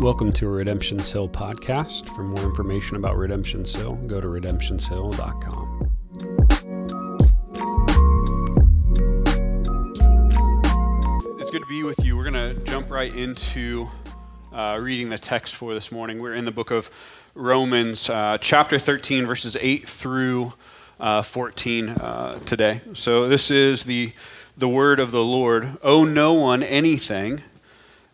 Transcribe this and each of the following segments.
Welcome to a Redemption's Hill podcast. For more information about Redemption's Hill, go to redemptionshill.com. It's good to be with you. We're going to jump right into uh, reading the text for this morning. We're in the book of Romans, uh, chapter 13, verses 8 through uh, 14 uh, today. So this is the, the word of the Lord. Owe no one anything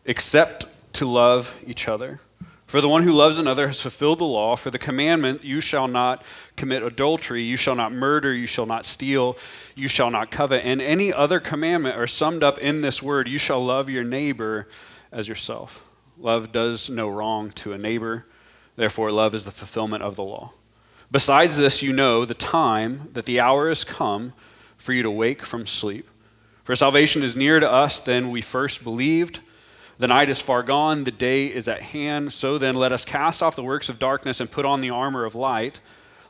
except to love each other. For the one who loves another has fulfilled the law. For the commandment, you shall not commit adultery, you shall not murder, you shall not steal, you shall not covet, and any other commandment are summed up in this word you shall love your neighbor as yourself. Love does no wrong to a neighbor, therefore, love is the fulfillment of the law. Besides this, you know the time that the hour has come for you to wake from sleep. For salvation is nearer to us than we first believed. The night is far gone, the day is at hand. So then, let us cast off the works of darkness and put on the armor of light.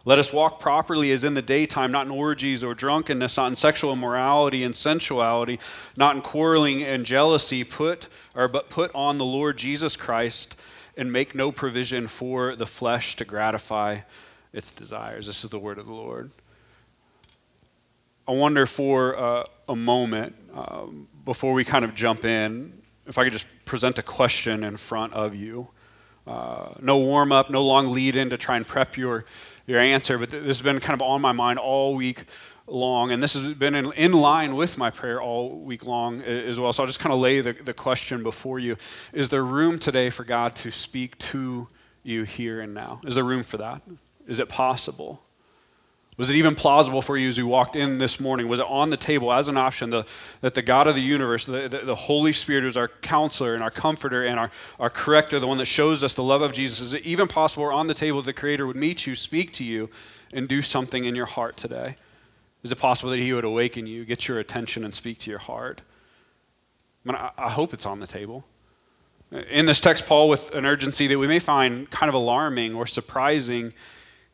Let us walk properly as in the daytime, not in orgies or drunkenness, not in sexual immorality and sensuality, not in quarreling and jealousy, put or but put on the Lord Jesus Christ and make no provision for the flesh to gratify its desires. This is the word of the Lord. I wonder for uh, a moment um, before we kind of jump in if I could just present a question in front of you. Uh, no warm up, no long lead in to try and prep your, your answer, but this has been kind of on my mind all week long, and this has been in, in line with my prayer all week long as well. So I'll just kind of lay the, the question before you Is there room today for God to speak to you here and now? Is there room for that? Is it possible? Was it even plausible for you as you walked in this morning? Was it on the table as an option the, that the God of the universe, the, the, the, Holy Spirit, who's our counselor and our comforter and our, our corrector, the one that shows us the love of Jesus, is it even possible on the table the Creator would meet you, speak to you, and do something in your heart today? Is it possible that He would awaken you, get your attention, and speak to your heart? I, mean, I, I hope it's on the table. In this text, Paul, with an urgency that we may find kind of alarming or surprising,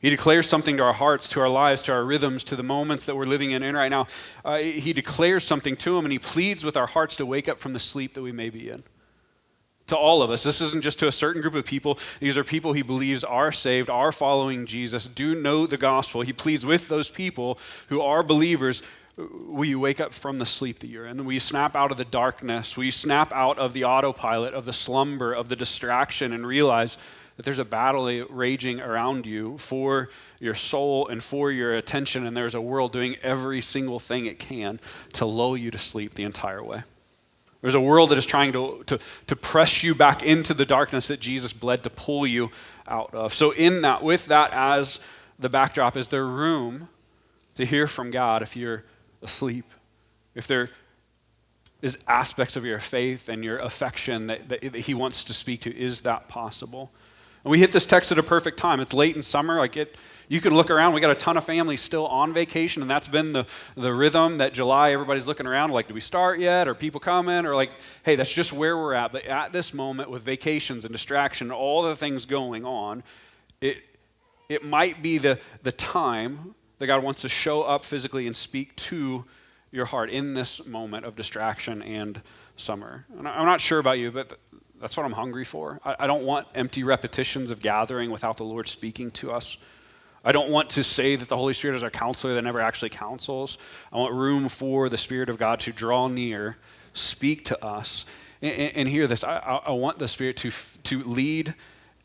he declares something to our hearts, to our lives, to our rhythms, to the moments that we're living in, in right now. Uh, he declares something to him, and he pleads with our hearts to wake up from the sleep that we may be in. To all of us. This isn't just to a certain group of people. These are people he believes are saved, are following Jesus, do know the gospel. He pleads with those people who are believers Will you wake up from the sleep that you're in? Will you snap out of the darkness? Will you snap out of the autopilot, of the slumber, of the distraction, and realize that there's a battle raging around you for your soul and for your attention, and there's a world doing every single thing it can to lull you to sleep the entire way. There's a world that is trying to, to, to press you back into the darkness that Jesus bled to pull you out of. So, in that, with that as the backdrop, is there room to hear from God if you're asleep? If there is aspects of your faith and your affection that, that, that He wants to speak to, is that possible? We hit this text at a perfect time. It's late in summer. Like it, you can look around. We got a ton of families still on vacation, and that's been the, the rhythm that July, everybody's looking around like, do we start yet? Are people coming? Or like, hey, that's just where we're at. But at this moment, with vacations and distraction, all the things going on, it, it might be the, the time that God wants to show up physically and speak to your heart in this moment of distraction and summer. I'm not sure about you, but that's what I'm hungry for. I, I don't want empty repetitions of gathering without the Lord speaking to us. I don't want to say that the Holy Spirit is our counselor that never actually counsels. I want room for the Spirit of God to draw near, speak to us, and, and hear this. I, I, want the Spirit to, to lead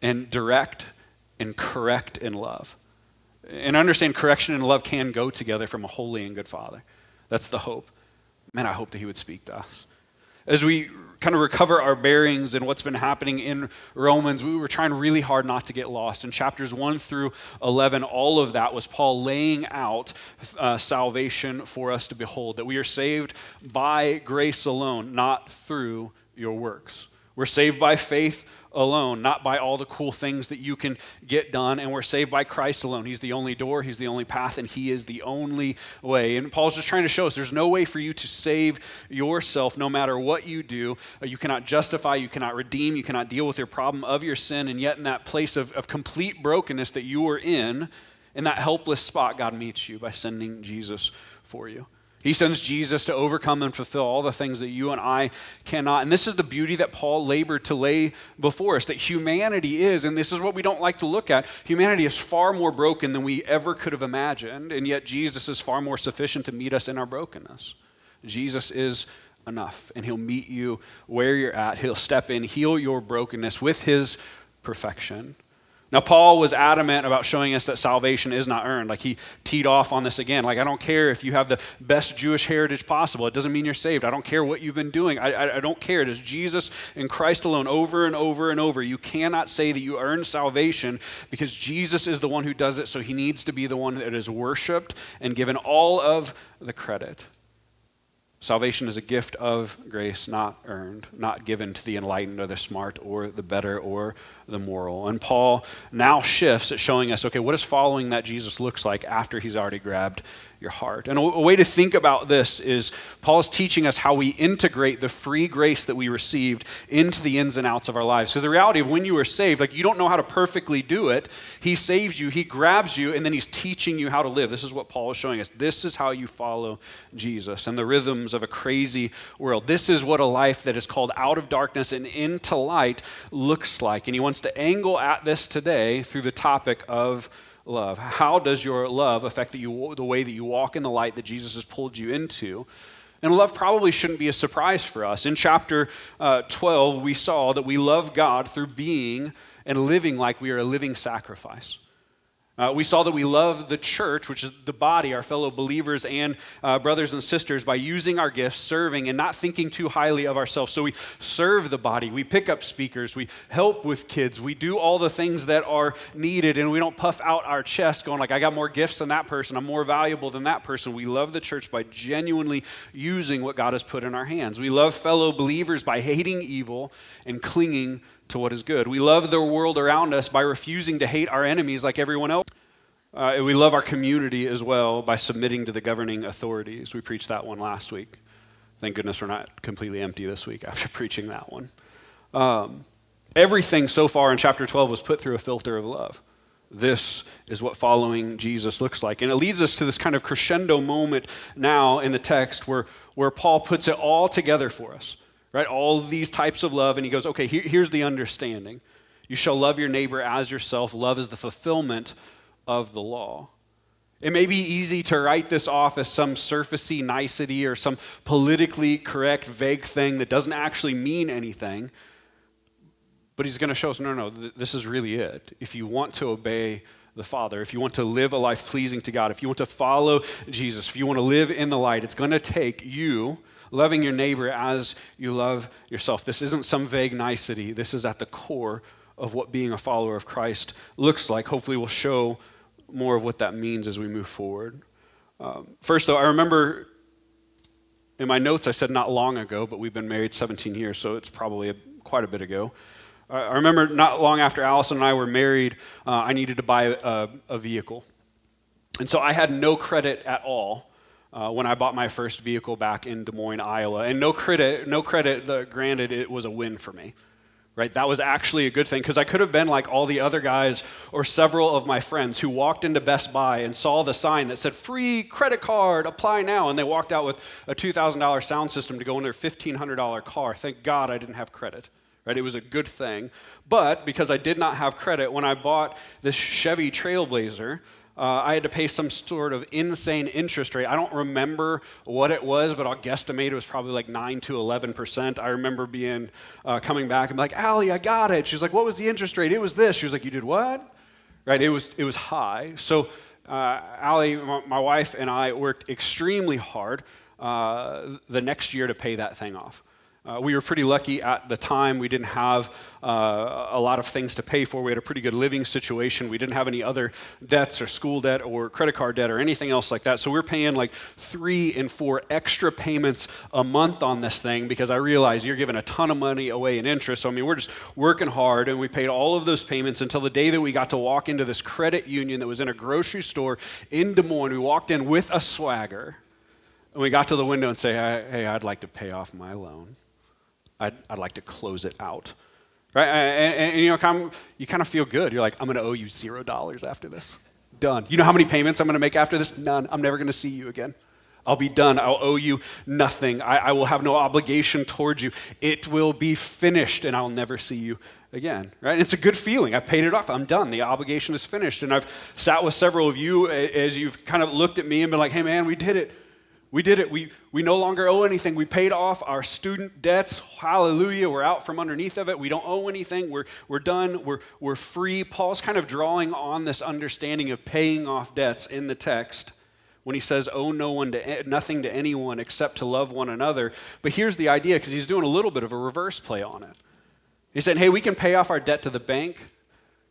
and direct and correct in love. And understand correction and love can go together from a holy and good Father. That's the hope. Man, I hope that He would speak to us. As we kind of recover our bearings and what's been happening in Romans, we were trying really hard not to get lost. In chapters 1 through 11, all of that was Paul laying out uh, salvation for us to behold, that we are saved by grace alone, not through your works. We're saved by faith alone, not by all the cool things that you can get done. And we're saved by Christ alone. He's the only door, He's the only path, and He is the only way. And Paul's just trying to show us there's no way for you to save yourself no matter what you do. Uh, you cannot justify, you cannot redeem, you cannot deal with your problem of your sin. And yet, in that place of, of complete brokenness that you are in, in that helpless spot, God meets you by sending Jesus for you. He sends Jesus to overcome and fulfill all the things that you and I cannot. And this is the beauty that Paul labored to lay before us that humanity is, and this is what we don't like to look at humanity is far more broken than we ever could have imagined, and yet Jesus is far more sufficient to meet us in our brokenness. Jesus is enough, and he'll meet you where you're at. He'll step in, heal your brokenness with his perfection. Now, Paul was adamant about showing us that salvation is not earned. Like he teed off on this again. Like, I don't care if you have the best Jewish heritage possible. It doesn't mean you're saved. I don't care what you've been doing. I, I, I, don't care. It is Jesus and Christ alone over and over and over. You cannot say that you earn salvation because Jesus is the one who does it, so he needs to be the one that is worshiped and given all of the credit. Salvation is a gift of grace, not earned, not given to the enlightened or the smart or the better or the moral. And Paul now shifts at showing us okay, what is following that Jesus looks like after he's already grabbed your heart. And a, a, way to think about this is Paul's teaching us how we integrate the free grace that we received into the ins and outs of our lives. Because the reality of when you are saved, like you don't know how to perfectly do it. He saves you, he grabs you, and then he's teaching you how to live. This is what Paul is showing us. This is how you follow Jesus and the rhythms of a crazy world. This is what a life that is called out of darkness and into light looks like. And he wants to angle at this today through the topic of love? How does your love affect the, you, the way that you walk in the light that Jesus has pulled you into? And love probably shouldn't be a surprise for us. In chapter uh, 12, we saw that we love God through being and living like we are a living sacrifice. Uh, we saw that we love the church, which is the body, our fellow believers and uh, brothers and sisters, by using our gifts, serving, and not thinking too highly of ourselves. So we serve the body, we pick up speakers, we help with kids, we do all the things that are needed, and we don't puff out our chest going like, I got more gifts than that person, I'm more valuable than that person. We love the church by genuinely using what God has put in our hands. We love fellow believers by hating evil and clinging to what is good. We love the world around us by refusing to hate our enemies like everyone else. Uh, we love our community as well by submitting to the governing authorities. We preached that one last week. Thank goodness we're not completely empty this week after preaching that one. Um, everything so far in chapter 12 was put through a filter of love. This is what following Jesus looks like. And it leads us to this kind of crescendo moment now in the text where, where Paul puts it all together for us right? All these types of love. And he goes, okay, here, here's the understanding. You shall love your neighbor as yourself. Love is the fulfillment of the law. It may be easy to write this off as some surfacey nicety or some politically correct, vague thing that doesn't actually mean anything. But he's going to show us no, no, no, this is really it. If you want to obey the Father, if you want to live a life pleasing to God, if you want to follow Jesus, if you want to live in the light, it's going to take you loving your neighbor as you love yourself. This isn't some vague nicety. This is at the core of what being a follower of Christ looks like. Hopefully, we'll show more of what that means as we move forward. Um, first, though, I remember in my notes I said not long ago, but we've been married 17 years, so it's probably a, quite a bit ago. I remember not long after Allison and I were married, uh, I needed to buy a, a, vehicle. And so I had no credit at all uh, when I bought my first vehicle back in Des Moines, Iowa. And no credit, no credit. The, granted, it was a win for me. Right, that was actually a good thing because I could have been like all the other guys or several of my friends who walked into Best Buy and saw the sign that said free credit card, apply now, and they walked out with a $2,000 sound system to go in their $1,500 car. Thank God I didn't have credit right? It was a good thing. But because I did not have credit, when I bought this Chevy Trailblazer, uh, I had to pay some sort of insane interest rate. I don't remember what it was, but I'll guesstimate it was probably like 9 to 11%. I remember being uh, coming back and like, Allie, I got it. She's like, what was the interest rate? It was this. She was like, you did what? Right? It was, it was high. So uh, Allie, my, my wife, and I worked extremely hard uh, the next year to pay that thing off. Uh, we were pretty lucky at the time. We didn't have uh, a lot of things to pay for. We had a pretty good living situation. We didn't have any other debts or school debt or credit card debt or anything else like that. So we are paying like three and four extra payments a month on this thing because I realized you're giving a ton of money away in interest. So, I mean, we're just working hard and we paid all of those payments until the day that we got to walk into this credit union that was in a grocery store in Des Moines. We walked in with a swagger and we got to the window and say, hey, I'd like to pay off my loan. I'd, I'd like to close it out. Right? And, and, and you know, kind of, you kind of feel good. You're like, I'm going to owe you zero dollars after this. Done. You know how many payments I'm going to make after this? None. I'm never going to see you again. I'll be done. I'll owe you nothing. I, I, will have no obligation towards you. It will be finished, and I'll never see you again. Right? And it's a good feeling. I've paid it off. I'm done. The obligation is finished. And I've sat with several of you as you've kind of looked at me and been like, hey, man, we did it. We did it. We, we no longer owe anything. We paid off our student debts. Hallelujah. We're out from underneath of it. We don't owe anything. We're, we're done. We're, we're free. Paul's kind of drawing on this understanding of paying off debts in the text when he says, owe no one to, nothing to anyone except to love one another. But here's the idea because he's doing a little bit of a reverse play on it. He's saying, hey, we can pay off our debt to the bank,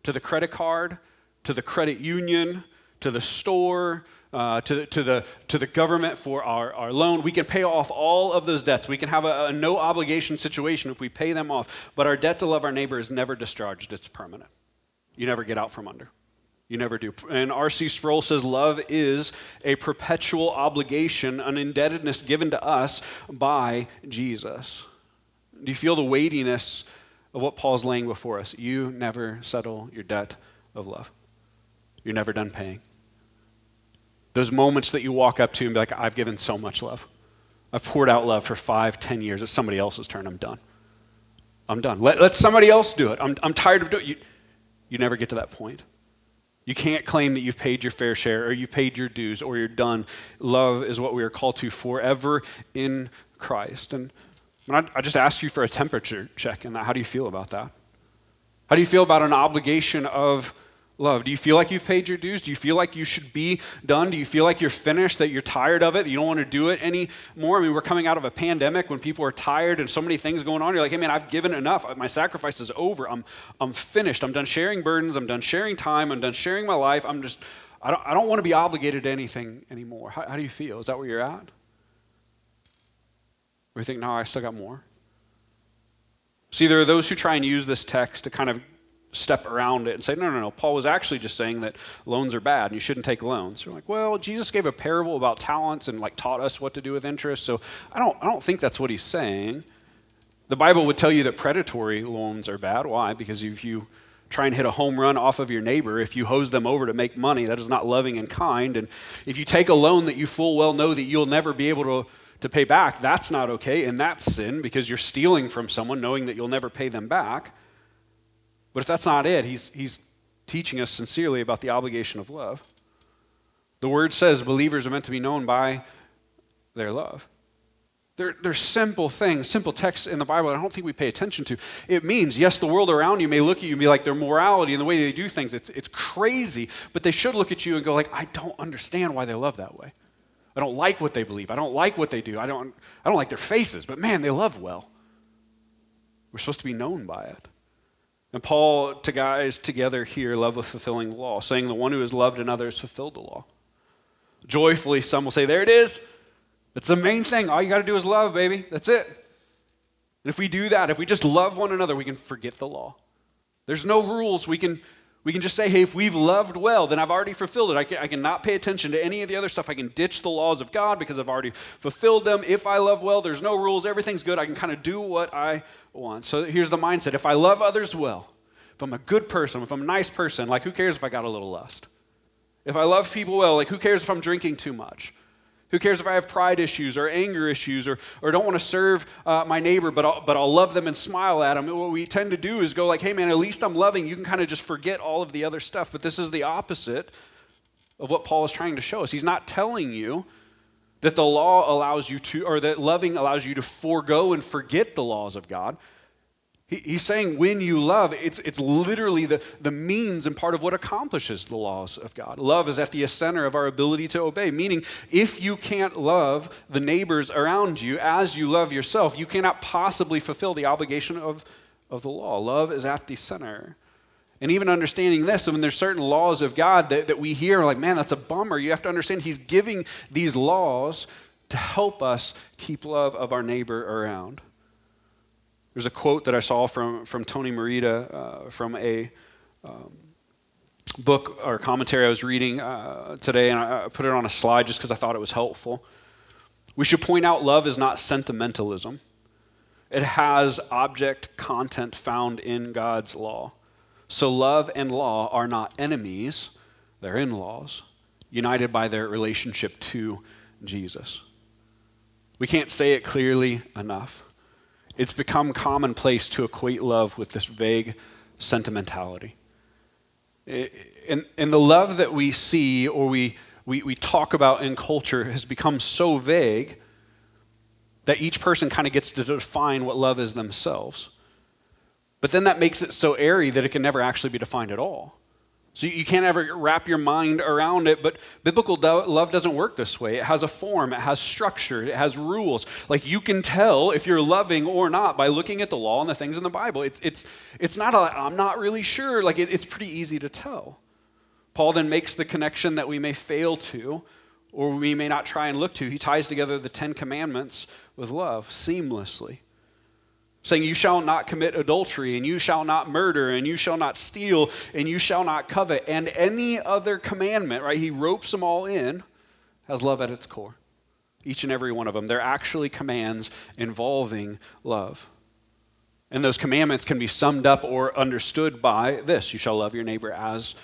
to the credit card, to the credit union, to the store, uh, to, to, the, to the government for our, our loan. We can pay off all of those debts. We can have a, a no obligation situation if we pay them off. But our debt to love our neighbor is never discharged, it's permanent. You never get out from under. You never do. And R.C. Sproul says love is a perpetual obligation, an indebtedness given to us by Jesus. Do you feel the weightiness of what Paul's laying before us? You never settle your debt of love. You're never done paying. Those moments that you walk up to and be like, I've given so much love. I've poured out love for five, ten years. It's somebody else's turn. I'm done. I'm done. Let, let somebody else do it. I'm, I'm tired of doing it. You, you never get to that point. You can't claim that you've paid your fair share or you've paid your dues or you're done. Love is what we are called to forever in Christ. And I, I just ask you for a temperature check in that. How do you feel about that? How do you feel about an obligation of love? Do you feel like you've paid your dues? Do you feel like you should be done? Do you feel like you're finished, that you're tired of it, you don't want to do it anymore? I mean, we're coming out of a pandemic when people are tired and so many things going on. You're like, hey, man, I've given enough. My sacrifice is over. I'm, I'm finished. I'm done sharing burdens. I'm done sharing time. I'm done sharing my life. I'm just, I don't, I don't want to be obligated to anything anymore. How, how do you feel? Is that where you're at? Or you think, no, I still got more? See, there are those who try and use this text to kind of step around it and say, no, no, no. Paul was actually just saying that loans are bad and you shouldn't take loans. You're like, well, Jesus gave a parable about talents and like taught us what to do with interest. So I don't, I don't think that's what he's saying. The Bible would tell you that predatory loans are bad. Why? Because if you try and hit a home run off of your neighbor, if you hose them over to make money, that is not loving and kind. And if you take a loan that you full well know that you'll never be able to, to pay back, that's not okay. And that's sin because you're stealing from someone knowing that you'll never pay them back. But if that's not it, he's, he's teaching us sincerely about the obligation of love. The word says believers are meant to be known by their love. They're, they're simple things, simple texts in the Bible that I don't think we pay attention to. It means, yes, the world around you may look at you and be like their morality and the way they do things, it's, it's crazy, but they should look at you and go like, I don't understand why they love that way. I don't like what they believe. I don't like what they do. I don't, I don't like their faces, but man, they love well. We're supposed to be known by it. And Paul to guys together here love with fulfilling law, saying the one who has loved another has fulfilled the law. Joyfully, some will say, There it is. It's the main thing. All you got to do is love, baby. That's it. And if we do that, if we just love one another, we can forget the law. There's no rules. We can, we can just say, hey, if we've loved well, then I've already fulfilled it. I can, I can not pay attention to any of the other stuff. I can ditch the laws of God because I've already fulfilled them. If I love well, there's no rules. Everything's good. I can kind of do what I want. So here's the mindset if I love others well, if I'm a good person, if I'm a nice person, like who cares if I got a little lust? If I love people well, like who cares if I'm drinking too much? Who cares if I have pride issues or anger issues or, or don't want to serve uh, my neighbor, but I'll, but I'll love them and smile at them? What we tend to do is go like, hey man, at least I'm loving. You can kind of just forget all of the other stuff. But this is the opposite of what Paul is trying to show us. He's not telling you that the law allows you to, or that loving allows you to forego and forget the laws of God. He's saying when you love, it's, it's literally the, the means and part of what accomplishes the laws of God. Love is at the center of our ability to obey, meaning if you can't love the neighbors around you as you love yourself, you cannot possibly fulfill the obligation of, of the law. Love is at the center. And even understanding this, mean, there's certain laws of God that, that we hear, like, man, that's a bummer. You have to understand He's giving these laws to help us keep love of our neighbor around. There's a quote that I saw from, from Tony Merida uh, from a um, book or commentary I was reading uh, today, and I put it on a slide just because I thought it was helpful. We should point out love is not sentimentalism, it has object content found in God's law. So love and law are not enemies, they're in laws, united by their relationship to Jesus. We can't say it clearly enough. It's become commonplace to equate love with this vague sentimentality. And, and the love that we see or we, we, we talk about in culture has become so vague that each person kind of gets to define what love is themselves. But then that makes it so airy that it can never actually be defined at all. So you can't ever wrap your mind around it, but biblical love doesn't work this way. It has a form, it has structure, it has rules. Like you can tell if you're loving or not by looking at the law and the things in the Bible. It's, it's, it's not I'm not really sure. Like it, it's pretty easy to tell. Paul then makes the connection that we may fail to or we may not try and look to. He ties together the Ten Commandments with love seamlessly saying, You shall not commit adultery, and you shall not murder, and you shall not steal, and you shall not covet, and any other commandment, right? He ropes them all in, has love at its core. Each and every one of them. They're actually commands involving love. And those commandments can be summed up or understood by this you shall love your neighbor as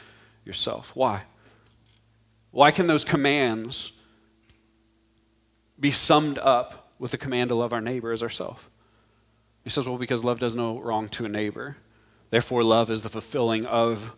yourself. Why? Why can those commands be summed up with the command to love our neighbor as ourselves? He says, Well, because love does no wrong to a neighbor. Therefore, love is the fulfilling of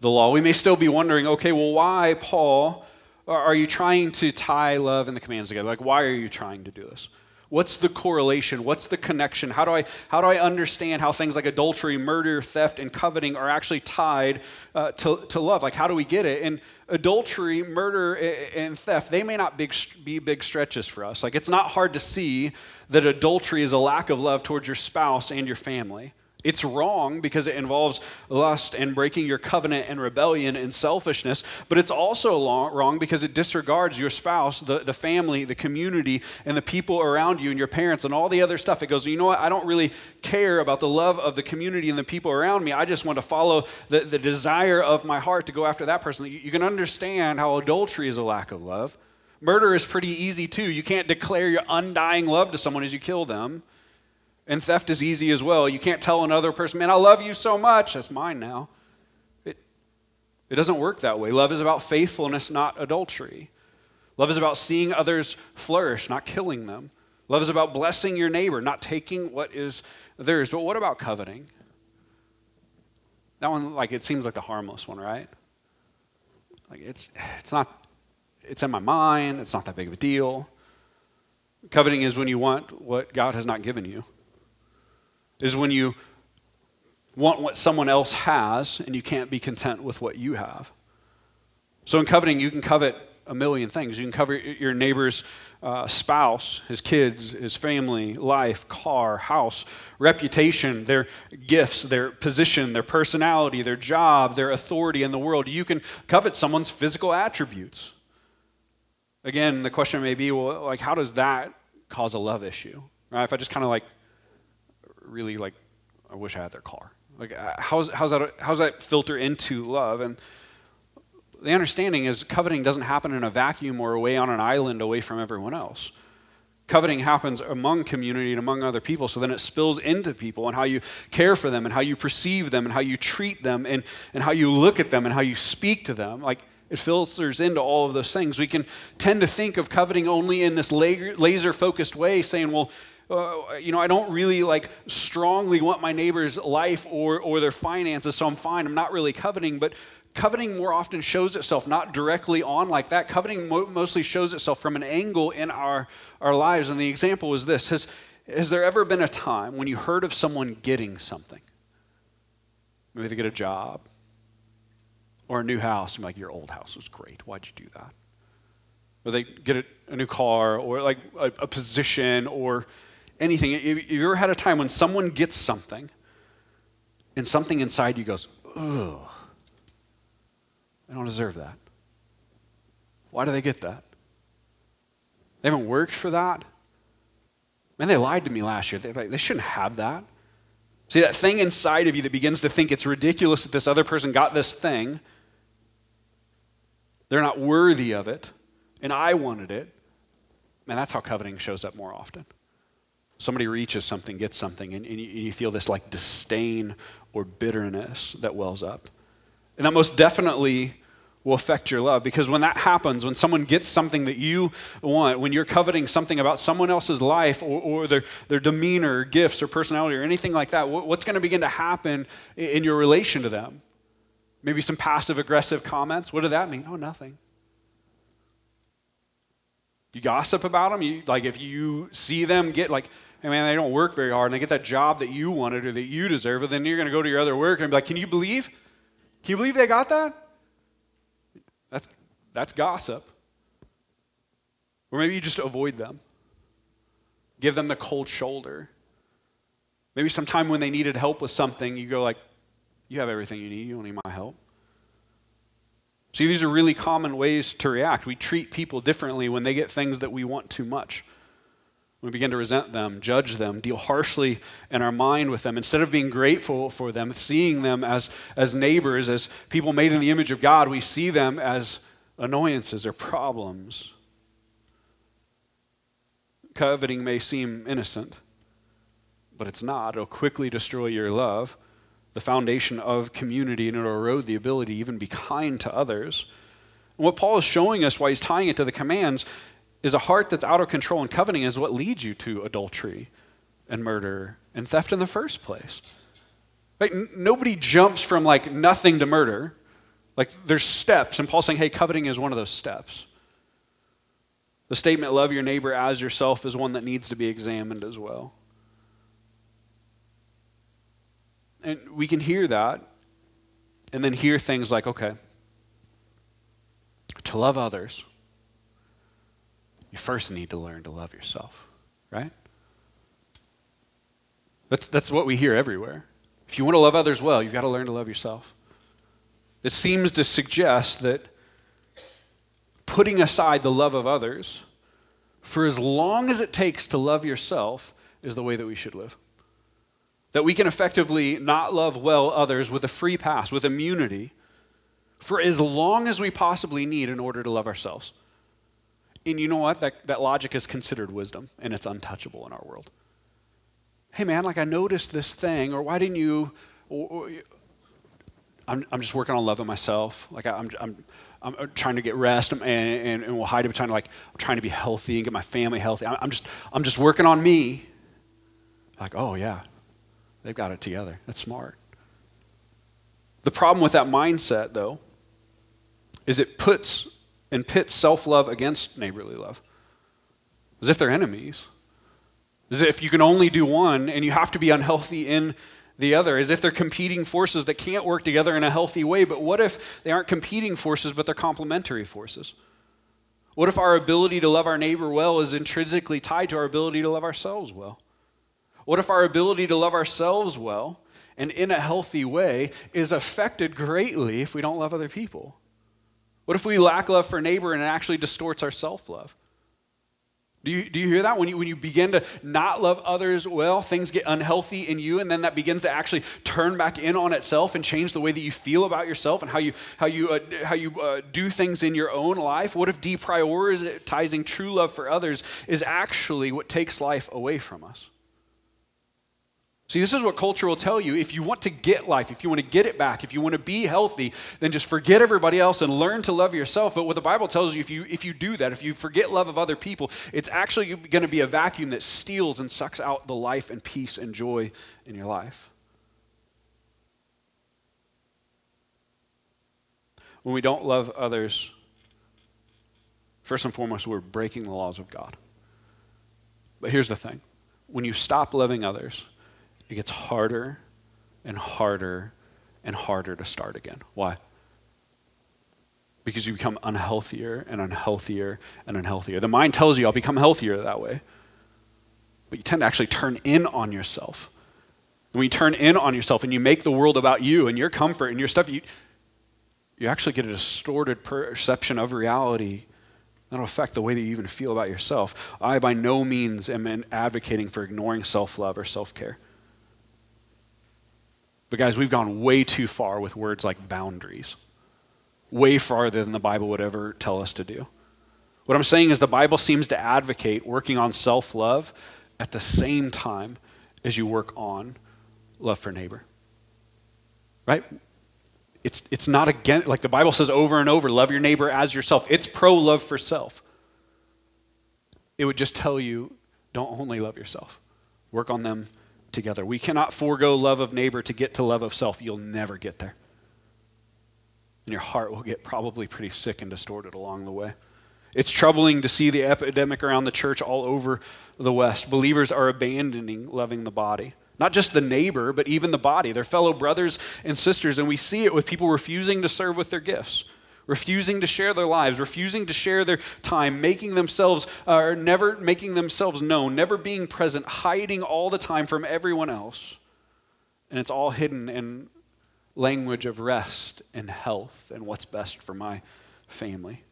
the law. We may still be wondering, okay, well, why, Paul, are you trying to tie love and the commands together? Like, why are you trying to do this? What's the correlation? What's the connection? How do I, how do I understand how things like adultery, murder, theft, and coveting are actually tied uh, to, to love? Like, how do we get it? And adultery, murder, and theft, they may not big, be big stretches for us. Like, it's not hard to see that adultery is a lack of love towards your spouse and your family. It's wrong because it involves lust and breaking your covenant and rebellion and selfishness, but it's also wrong because it disregards your spouse, the, the family, the community, and the people around you and your parents and all the other stuff. It goes, you know what? I don't really care about the love of the community and the people around me. I just want to follow the, the desire of my heart to go after that person. You, you can understand how adultery is a lack of love. Murder is pretty easy too. You can't declare your undying love to someone as you kill them. And theft is easy as well. You can't tell another person, man, I love you so much. That's mine now. It, it doesn't work that way. Love is about faithfulness, not adultery. Love is about seeing others flourish, not killing them. Love is about blessing your neighbor, not taking what is theirs. But what about coveting? That one, like, it seems like the harmless one, right? Like, it's, it's not, it's in my mind, it's not that big of a deal. Coveting is when you want what God has not given you is when you want what someone else has and you can't be content with what you have. So in coveting, you can covet a million things. You can cover your neighbor's uh, spouse, his kids, his family, life, car, house, reputation, their gifts, their position, their personality, their job, their authority in the world. You can covet someone's physical attributes. Again, the question may be, well, like, how does that cause a love issue? Right? If I just kind of like really like, I wish I had their car. Like, uh, how's, how's, that, how's that filter into love? And the understanding is coveting doesn't happen in a vacuum or away on an island away from everyone else. Coveting happens among community and among other people, so then it spills into people and how you care for them and how you perceive them and how you treat them and, and how you look at them and how you speak to them. Like, it filters into all of those things. We can tend to think of coveting only in this laser focused way, saying, well, uh, you know, I don't really like strongly want my neighbor's life or, or their finances, so I'm fine. I'm not really coveting, but coveting more often shows itself not directly on like that. Coveting mo- mostly shows itself from an angle in our, our lives. And the example is this has, has there ever been a time when you heard of someone getting something? Maybe they get a job or a new house, I'm like, your old house was great. Why'd you do that? Or they get a, a new car or like a, a position or anything, if you ever had a time when someone gets something and something inside you goes, ugh, I don't deserve that. Why do they get that? They haven't worked for that. Man, they lied to me last year. They, they shouldn't have that. See, that thing inside of you that begins to think it's ridiculous that this other person got this thing, they're not worthy of it, and I wanted it. Man, that's how coveting shows up more often somebody reaches something, gets something, and, and, you, you feel this like disdain or bitterness that wells up. And that most definitely will affect your love. Because when that happens, when someone gets something that you want, when you're coveting something about someone else's life or, or their, their demeanor, or gifts, or personality, or anything like that, what's going to begin to happen in your relation to them? Maybe some passive aggressive comments. What does that mean? Oh, nothing. You gossip about them. You, like if you see them get like, hey man, they don't work very hard and they get that job that you wanted or that you deserve, then you're going to go to your other work and be like, can you believe? Can you believe they got that? That's, that's gossip. Or maybe you just avoid them. Give them the cold shoulder. Maybe sometime when they needed help with something, you go like, you have everything you need. You don't need my help. See, these are really common ways to react. We treat people differently when they get things that we want too much. We begin to resent them, judge them, deal harshly in our mind with them. Instead of being grateful for them, seeing them as, as neighbors, as people made in the image of God, we see them as annoyances or problems. Coveting may seem innocent, but it's not. It'll quickly destroy your love, the foundation of community, and it'll erode the ability to even be kind to others. And what Paul is showing us, why he's tying it to the commands, is a heart that's out of control and coveting is what leads you to adultery and murder and theft in the first place. Like, n- nobody jumps from like nothing to murder. Like there's steps, and Paul's saying, hey, coveting is one of those steps. The statement, love your neighbor as yourself, is one that needs to be examined as well. And we can hear that and then hear things like, okay, to love others you first need to learn to love yourself, right? That's, that's what we hear everywhere. If you want to love others well, you've got to learn to love yourself. It seems to suggest that putting aside the love of others for as long as it takes to love yourself is the way that we should live. That we can effectively not love well others with a free pass, with immunity, for as long as we possibly need in order to love ourselves. And you know what? That, that logic is considered wisdom, and it's untouchable in our world. Hey, man, like I noticed this thing, or why didn't you? Or, or, I'm, I'm just working on loving myself. Like I, am I'm, I'm, I'm uh, trying to get rest, and, and, and we'll hide it trying to like, I'm trying to be healthy and get my family healthy. I'm just, I'm just working on me. Like, oh yeah, they've got it together. That's smart. The problem with that mindset, though, is it puts and pits self love against neighborly love, as if they're enemies. As if you can only do one and you have to be unhealthy in the other, as if they're competing forces that can't work together in a healthy way. But what if they aren't competing forces, but they're complementary forces? What if our ability to love our neighbor well is intrinsically tied to our ability to love ourselves well? What if our ability to love ourselves well and in a healthy way is affected greatly if we don't love other people? What if we lack love for neighbor and it actually distorts our self love? Do you, do you hear that? When you, when you begin to not love others well, things get unhealthy in you, and then that begins to actually turn back in on itself and change the way that you feel about yourself and how you, how you, uh, how you uh, do things in your own life? What if deprioritizing true love for others is actually what takes life away from us? See, this is what culture will tell you. If you want to get life, if you want to get it back, if you want to be healthy, then just forget everybody else and learn to love yourself. But what the Bible tells you, if you if you do that, if you forget love of other people, it's actually going to be a vacuum that steals and sucks out the life and peace and joy in your life. When we don't love others, first and foremost, we're breaking the laws of God. But here's the thing when you stop loving others, it gets harder and harder and harder to start again. Why? Because you become unhealthier and unhealthier and unhealthier. The mind tells you, I'll become healthier that way. But you tend to actually turn in on yourself. And when you turn in on yourself and you make the world about you and your comfort and your stuff, you, you actually get a distorted perception of reality that'll affect the way that you even feel about yourself. I, by no means, am advocating for ignoring self love or self care. But, guys, we've gone way too far with words like boundaries, way farther than the Bible would ever tell us to do. What I'm saying is the Bible seems to advocate working on self love at the same time as you work on love for neighbor. Right? it's, it's not again, like the Bible says over and over, love your neighbor as yourself. It's pro love for self. It would just tell you don't only love yourself, work on them together. We cannot forego love of neighbor to get to love of self. You'll never get there. And your heart will get probably pretty sick and distorted along the way. It's troubling to see the epidemic around the church all over the West. Believers are abandoning loving the body. Not just the neighbor, but even the body, their fellow brothers and sisters. And we see it with people refusing to serve with their gifts, refusing to share their lives, refusing to share their time, making themselves, uh, never making themselves known, never being present, hiding all the time from everyone else. And it's all hidden in language of rest and health and what's best for my family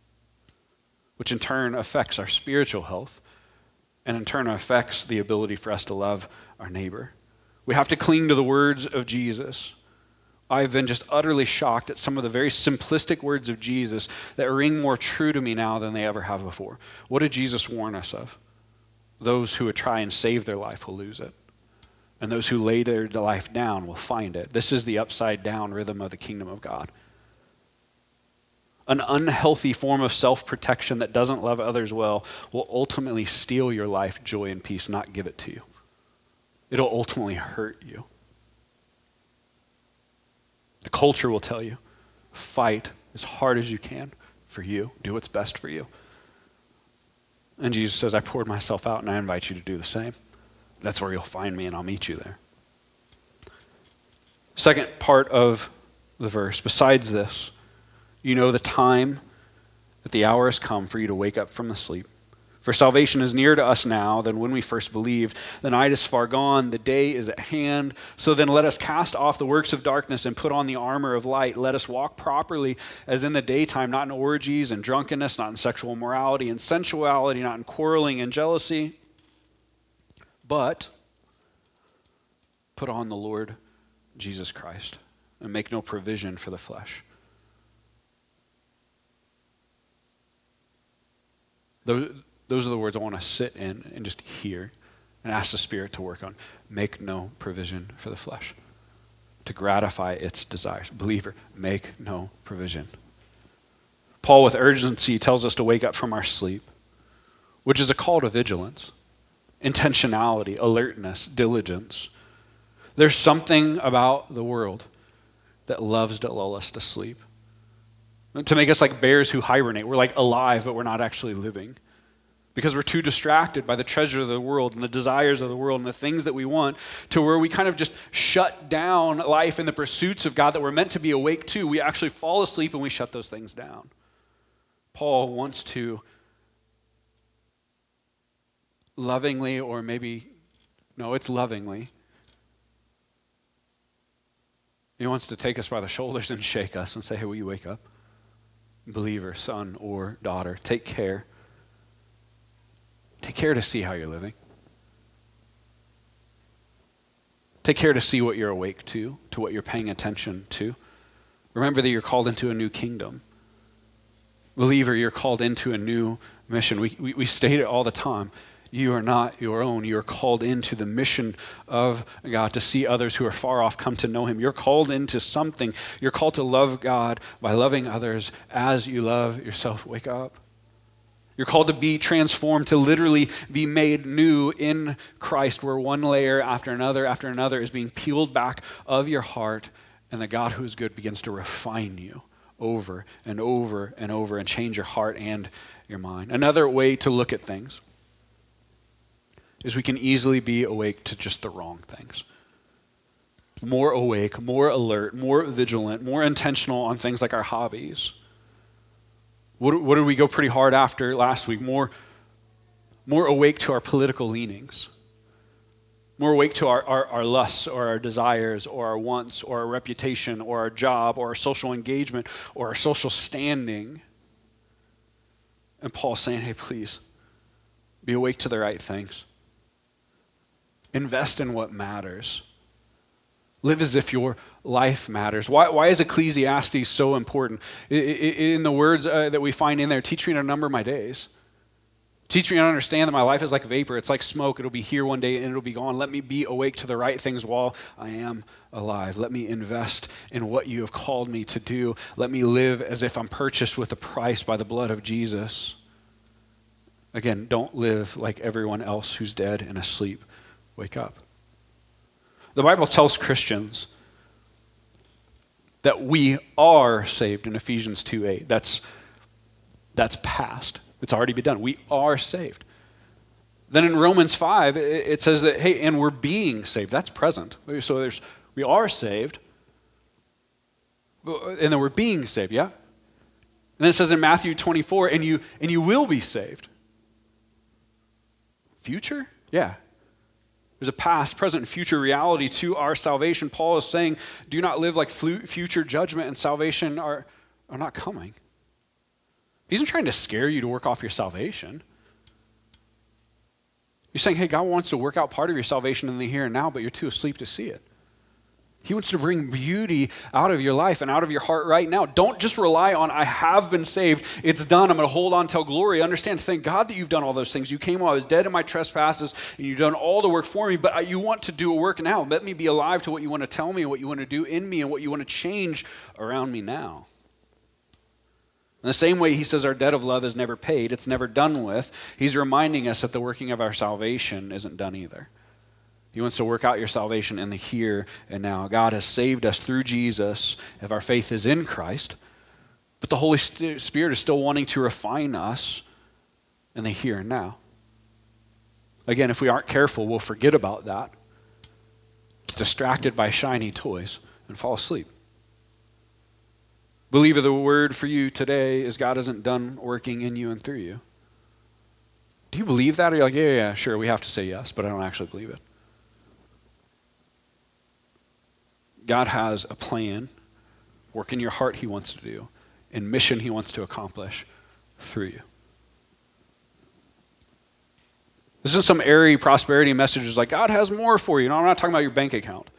which in turn affects our spiritual health and in turn affects the ability for us to love our neighbor. We have to cling to the words of Jesus. I've been just utterly shocked at some of the very simplistic words of Jesus that ring more true to me now than they ever have before. What did Jesus warn us of? Those who would try and save their life will lose it, and those who lay their life down will find it. This is the upside down rhythm of the kingdom of God an unhealthy form of self protection that doesn't love others well will ultimately steal your life, joy, and peace, not give it to you. It'll ultimately hurt you. The culture will tell you fight as hard as you can for you, do what's best for you. And Jesus says, I poured myself out and I invite you to do the same. That's where you'll find me and I'll meet you there. Second part of the verse, besides this, you know the time that the hour has come for you to wake up from the sleep. For salvation is nearer to us now than when we first believed. The night is far gone, the day is at hand. So then let us cast off the works of darkness and put on the armor of light. Let us walk properly as in the daytime, not in orgies and drunkenness, not in sexual morality and sensuality, not in quarreling and jealousy, but put on the Lord Jesus Christ and make no provision for the flesh Those, those are the words I want to sit in and just hear and ask the Spirit to work on. Make no provision for the flesh to gratify its desires. Believer, make no provision. Paul, with urgency, tells us to wake up from our sleep, which is a call to vigilance, intentionality, alertness, diligence. There's something about the world that loves to lull us to sleep to make us like bears who hibernate. We're like alive, but we're not actually living. Because we're too distracted by the treasure of the world and the desires of the world and the things that we want to where we kind of just shut down life and the pursuits of God that we're meant to be awake to. We actually fall asleep and we shut those things down. Paul wants to lovingly, or maybe, no, it's lovingly. He wants to take us by the shoulders and shake us and say, hey, will you wake up? believer, son or daughter, take care. Take care to see how you're living. Take care to see what you're awake to, to what you're paying attention to. Remember that you're called into a new kingdom. Believer, you're called into a new mission. We, we, we state it all the time. You are not your own. You are called into the mission of God to see others who are far off come to know Him. You're called into something. You're called to love God by loving others as you love yourself. Wake up. You're called to be transformed, to literally be made new in Christ, where one layer after another after another is being peeled back of your heart, and the God who is good begins to refine you over and over and over and change your heart and your mind. Another way to look at things is we can easily be awake to just the wrong things. More awake, more alert, more vigilant, more intentional on things like our hobbies. What, what did we go pretty hard after last week? More, more awake to our political leanings. More awake to our, our, our lusts or our desires or our wants or our reputation or our job or our social engagement or our social standing. And Paul's saying, hey, please, be awake to the right things. Invest in what matters. Live as if your life matters. Why, why is Ecclesiastes so important? In the words uh, that we find in there, teach me to number my days. Teach me to understand that my life is like vapor. It's like smoke. It'll be here one day and it'll be gone. Let me be awake to the right things while I am alive. Let me invest in what you have called me to do. Let me live as if I'm purchased with a price by the blood of Jesus. Again, don't live like everyone else who's dead and asleep. Wake up. The Bible tells Christians that we are saved in Ephesians 2 8. That's, that's past. It's already been done. We are saved. Then in Romans 5, it says that, hey, and we're being saved. That's present. So there's, we are saved, and then we're being saved, yeah? And then it says in Matthew 24, and you, and you will be saved. Future? Yeah. There's a past, present, and future reality to our salvation. Paul is saying, do not live like future judgment and salvation are, are not coming. He isn't trying to scare you to work off your salvation. You're saying, hey, God wants to work out part of your salvation in the here and now, but you're too asleep to see it. He wants to bring beauty out of your life and out of your heart right now. Don't just rely on, I have been saved. It's done. I'm going to hold on till glory. Understand, thank God that you've done all those things. You came while I was dead in my trespasses, and you've done all the work for me, but uh, you want to do a work now. Let me be alive to what you want to tell me, what you want to do in me, and what you want to change around me now. In the same way, he says our debt of love is never paid, it's never done with. He's reminding us that the working of our salvation isn't done either. He wants to work out your salvation in the here and now. God has saved us through Jesus if our faith is in Christ, but the Holy Spirit is still wanting to refine us in the here and now. Again, if we aren't careful, we'll forget about that, get distracted by shiny toys, and fall asleep. Believer, the word for you today is God isn't done working in you and through you. Do you believe that? Or you're like, yeah, yeah, sure, we have to say yes, but I don't actually believe it. God has a plan, work in your heart He wants to do, and mission He wants to accomplish through you. This isn't some airy prosperity messages like God has more for you. No, I'm not talking about your bank account.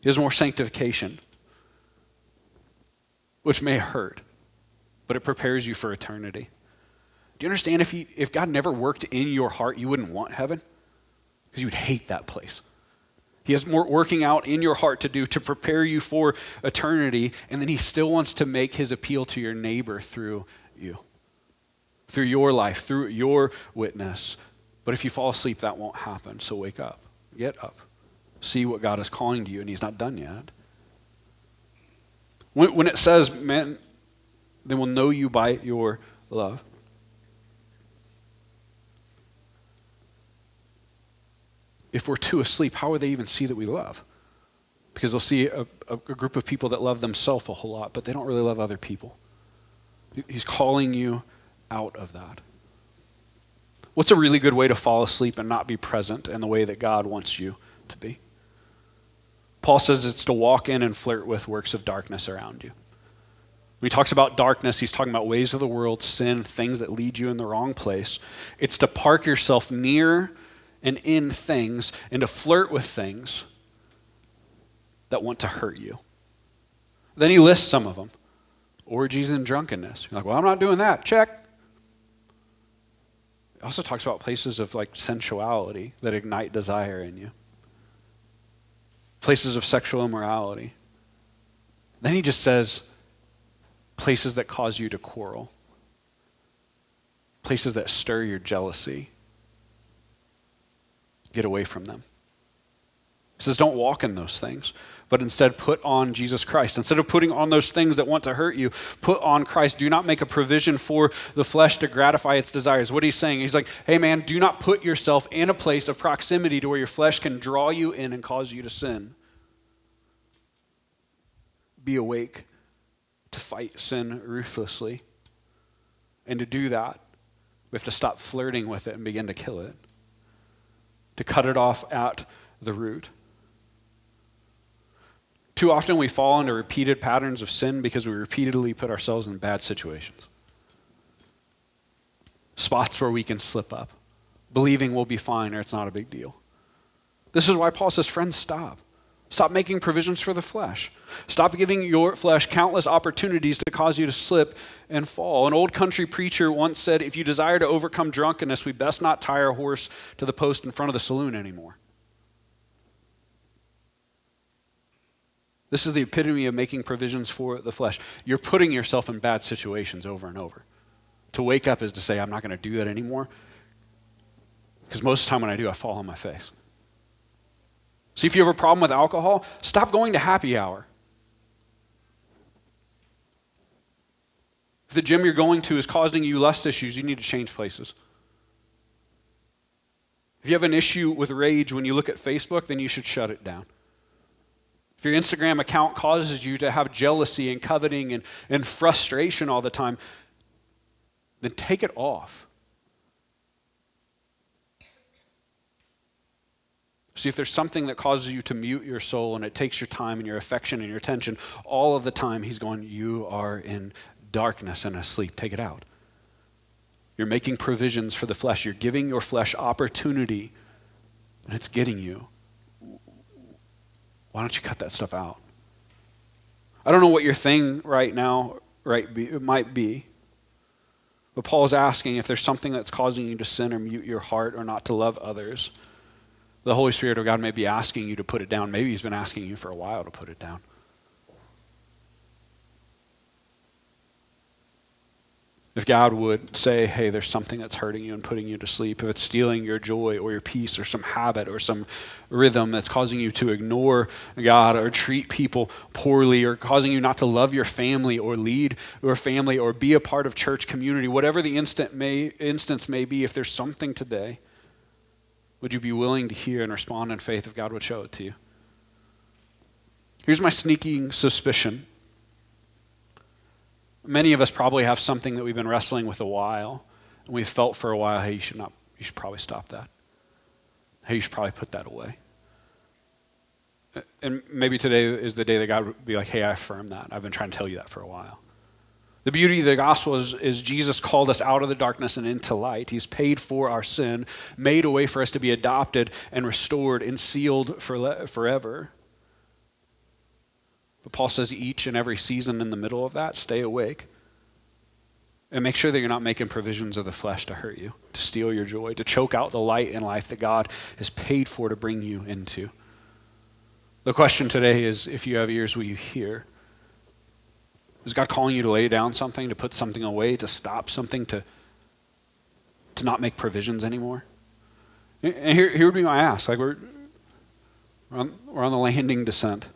He has more sanctification, which may hurt, but it prepares you for eternity. Do you understand if, if God never worked in your heart, you wouldn't want heaven? Because you would hate that place. He has more working out in your heart to do to prepare you for eternity, and then He still wants to make His appeal to your neighbor through you, through your life, through your witness. But if you fall asleep, that won't happen. So wake up, get up, see what God is calling to you, and He's not done yet. When, when it says, man, they will know you by your love. If we're too asleep, how would they even see that we love? Because they'll see a, a, group of people that love themselves a whole lot, but they don't really love other people. He's calling you out of that. What's a really good way to fall asleep and not be present in the way that God wants you to be? Paul says it's to walk in and flirt with works of darkness around you. When he talks about darkness, he's talking about ways of the world, sin, things that lead you in the wrong place. It's to park yourself near and in things and to flirt with things that want to hurt you. Then he lists some of them orgies and drunkenness. You're like, well, I'm not doing that. Check. He also talks about places of like sensuality that ignite desire in you, places of sexual immorality. Then he just says places that cause you to quarrel, places that stir your jealousy get away from them. He says, don't walk in those things, but instead put on Jesus Christ. Instead of putting on those things that want to hurt you, put on Christ. Do not make a provision for the flesh to gratify its desires. What he's saying, he's like, hey man, do not put yourself in a place of proximity to where your flesh can draw you in and cause you to sin. Be awake to fight sin ruthlessly. And to do that, we have to stop flirting with it and begin to kill it to cut it off at the root. Too often we fall into repeated patterns of sin because we repeatedly put ourselves in bad situations. Spots where we can slip up, believing we'll be fine or it's not a big deal. This is why Paul says, friends, stop. Stop making provisions for the flesh. Stop giving your flesh countless opportunities to cause you to slip and fall. An old country preacher once said, If you desire to overcome drunkenness, we best not tie our horse to the post in front of the saloon anymore. This is the epitome of making provisions for the flesh. You're putting yourself in bad situations over and over. To wake up is to say, I'm not going to do that anymore. Because most of the time when I do, I fall on my face. See, if you have a problem with alcohol, stop going to happy hour. If the gym you're going to is causing you lust issues, you need to change places. If you have an issue with rage when you look at Facebook, then you should shut it down. If your Instagram account causes you to have jealousy and coveting and, and frustration all the time, then take it off. See, if there's something that causes you to mute your soul and it takes your time and your affection and your attention, all of the time he's going, You are in darkness and asleep. Take it out. You're making provisions for the flesh. You're giving your flesh opportunity, and it's getting you. Why don't you cut that stuff out? I don't know what your thing right now right be, it might be. But Paul's asking if there's something that's causing you to sin or mute your heart or not to love others the Holy Spirit of God may be asking you to put it down. Maybe He's been asking you for a while to put it down. If God would say, hey, there's something that's hurting you and putting you to sleep, if it's stealing your joy or your peace or some habit or some rhythm that's causing you to ignore God or treat people poorly or causing you not to love your family or lead your family or be a part of church community, whatever the instant may, instance may be, if there's something today would you be willing to hear and respond in faith if God would show it to you? Here's my sneaking suspicion. Many of us probably have something that we've been wrestling with a while, and we've felt for a while, hey, you should not, you should probably stop that. Hey, you should probably put that away. And maybe today is the day that God would be like, hey, I affirm that. I've been trying to tell you that for a while. The beauty of the gospel is, is Jesus called us out of the darkness and into light. He's paid for our sin, made a way for us to be adopted and restored and sealed for forever. But Paul says each and every season in the middle of that, stay awake. And make sure that you're not making provisions of the flesh to hurt you, to steal your joy, to choke out the light in life that God has paid for to bring you into. The question today is if you have ears, will you hear? Is God calling you to lay down something, to put something away, to stop something, to, to not make provisions anymore? And here, here would be my ask. Like we're, we're on, we're on the landing descent.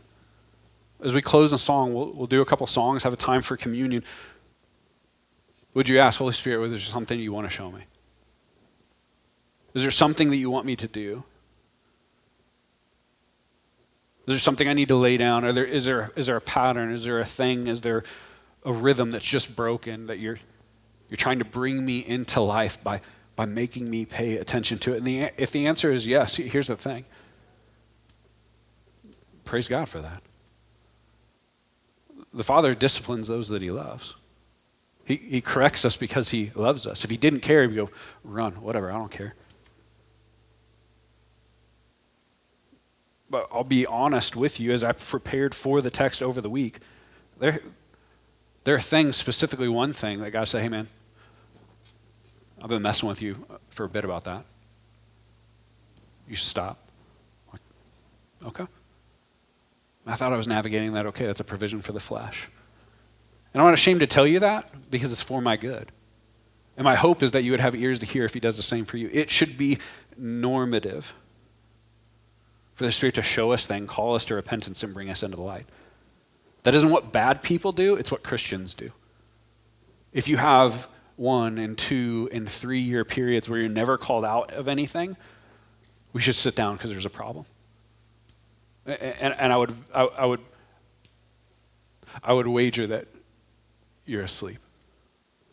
As we close the song, we'll, we'll do a couple songs, have a time for communion. Would you ask, Holy Spirit, whether there something you want to show me? Is there something that you want me to do? Is there something I need to lay down? Are there, is, there, is there a pattern? Is there a thing? Is there a rhythm that's just broken that you're, you're trying to bring me into life by, by making me pay attention to it? And the, if the answer is yes, here's the thing praise God for that. The Father disciplines those that He loves. He, he corrects us because He loves us. If He didn't care, He'd go, run, whatever, I don't care. I'll be honest with you as I prepared for the text over the week. There, there are things, specifically one thing that God said, hey man, I've been messing with you for a bit about that. You should stop. Like, okay. I thought I was navigating that okay. That's a provision for the flesh. And I'm not ashamed to tell you that because it's for my good. And my hope is that you would have ears to hear if he does the same for you. It should be normative for the Spirit to show us things, call us to repentance, and bring us into the light. That isn't what bad people do, it's what Christians do. If you have one and two and three year periods where you're never called out of anything, we should sit down because there's a problem. And, and I, would, I, I, would, I would wager that you're asleep.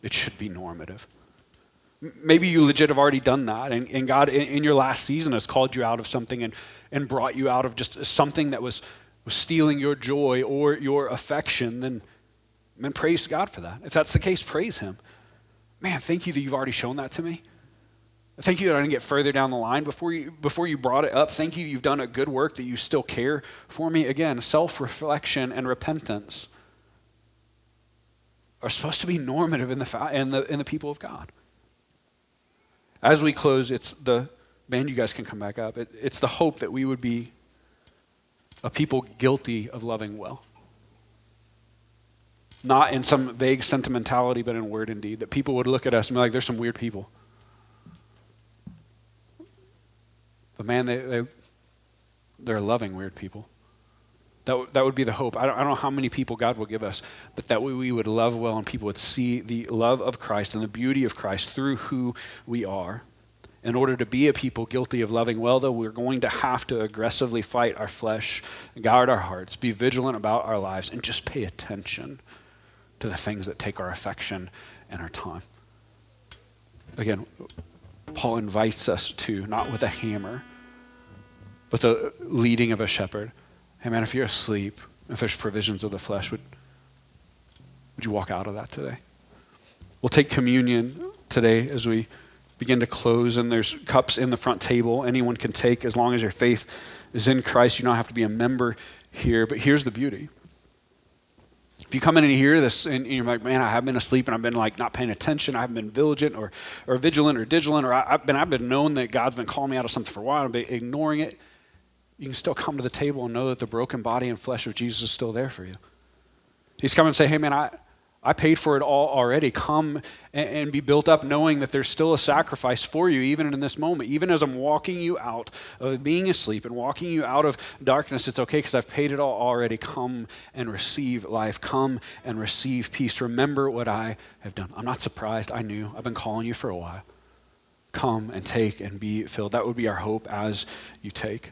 It should be normative. Maybe you legit have already done that, and, and God in, in, your last season has called you out of something and, and brought you out of just something that was, was stealing your joy or your affection, then, then praise God for that. If that's the case, praise Him. Man, thank you that you've already shown that to me. Thank you that I didn't get further down the line before you, before you brought it up. Thank you you've done a good work, that you still care for me. Again, self reflection and repentance are supposed to be normative in the, in, the, in the people of God. As we close, it's the band, you guys can come back up. It, it's the hope that we would be a people guilty of loving well. Not in some vague sentimentality, but in word and deed. That people would look at us and be like, there's some weird people. But man, they, they, they're loving weird people. That, that would be the hope. I don't, I don't know how many people God will give us, but that we, we would love well and people would see the love of Christ and the beauty of Christ through who we are. In order to be a people guilty of loving well, though, we're going to have to aggressively fight our flesh, guard our hearts, be vigilant about our lives, and just pay attention to the things that take our affection and our time. Again, Paul invites us to, not with a hammer, but the leading of a shepherd. Hey, man, if you're asleep, if there's provisions of the flesh, would, would you walk out of that today? We'll take communion today as we begin to close, and there's cups in the front table. Anyone can take as long as your faith is in Christ. You don't have to be a member here, but here's the beauty if you come in and you hear this and you're like, man, I have been asleep and I've been like not paying attention, I haven't been vigilant or, or vigilant or diligent, or I, have been I've been known that God's been calling me out of something for a while, I've been ignoring it. You can still come to the table and know that the broken body and flesh of Jesus is still there for you. He's come and say, hey man, I, I paid for it all already. Come and, and, be built up knowing that there's still a sacrifice for you, even in this moment. Even as I'm walking you out of being asleep and walking you out of darkness, it's okay because I've paid it all already. Come and receive life. Come and receive peace. Remember what I have done. I'm not surprised. I knew. I've been calling you for a while. Come and take and be filled. That would be our hope as you take.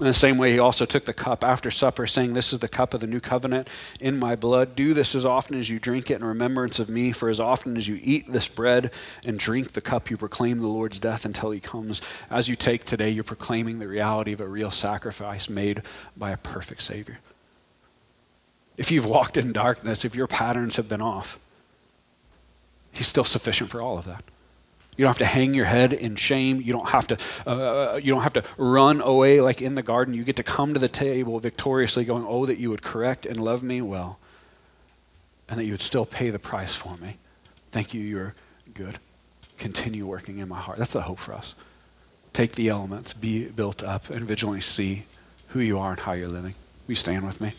In the same way, he also took the cup after supper, saying, This is the cup of the new covenant in my blood. Do this as often as you drink it in remembrance of me. For as often as you eat this bread and drink the cup, you proclaim the Lord's death until he comes. As you take today, you're proclaiming the reality of a real sacrifice made by a perfect Savior. If you've walked in darkness, if your patterns have been off, he's still sufficient for all of that. You don't have to hang your head in shame. You don't have to, uh, you don't have to run away like in the garden. You get to come to the table victoriously, going, Oh, that you would correct and love me well, and that you would still pay the price for me. Thank you, you're good. Continue working in my heart. That's the hope for us. Take the elements, be built up, and vigilantly see who you are and how you're living. You stand with me?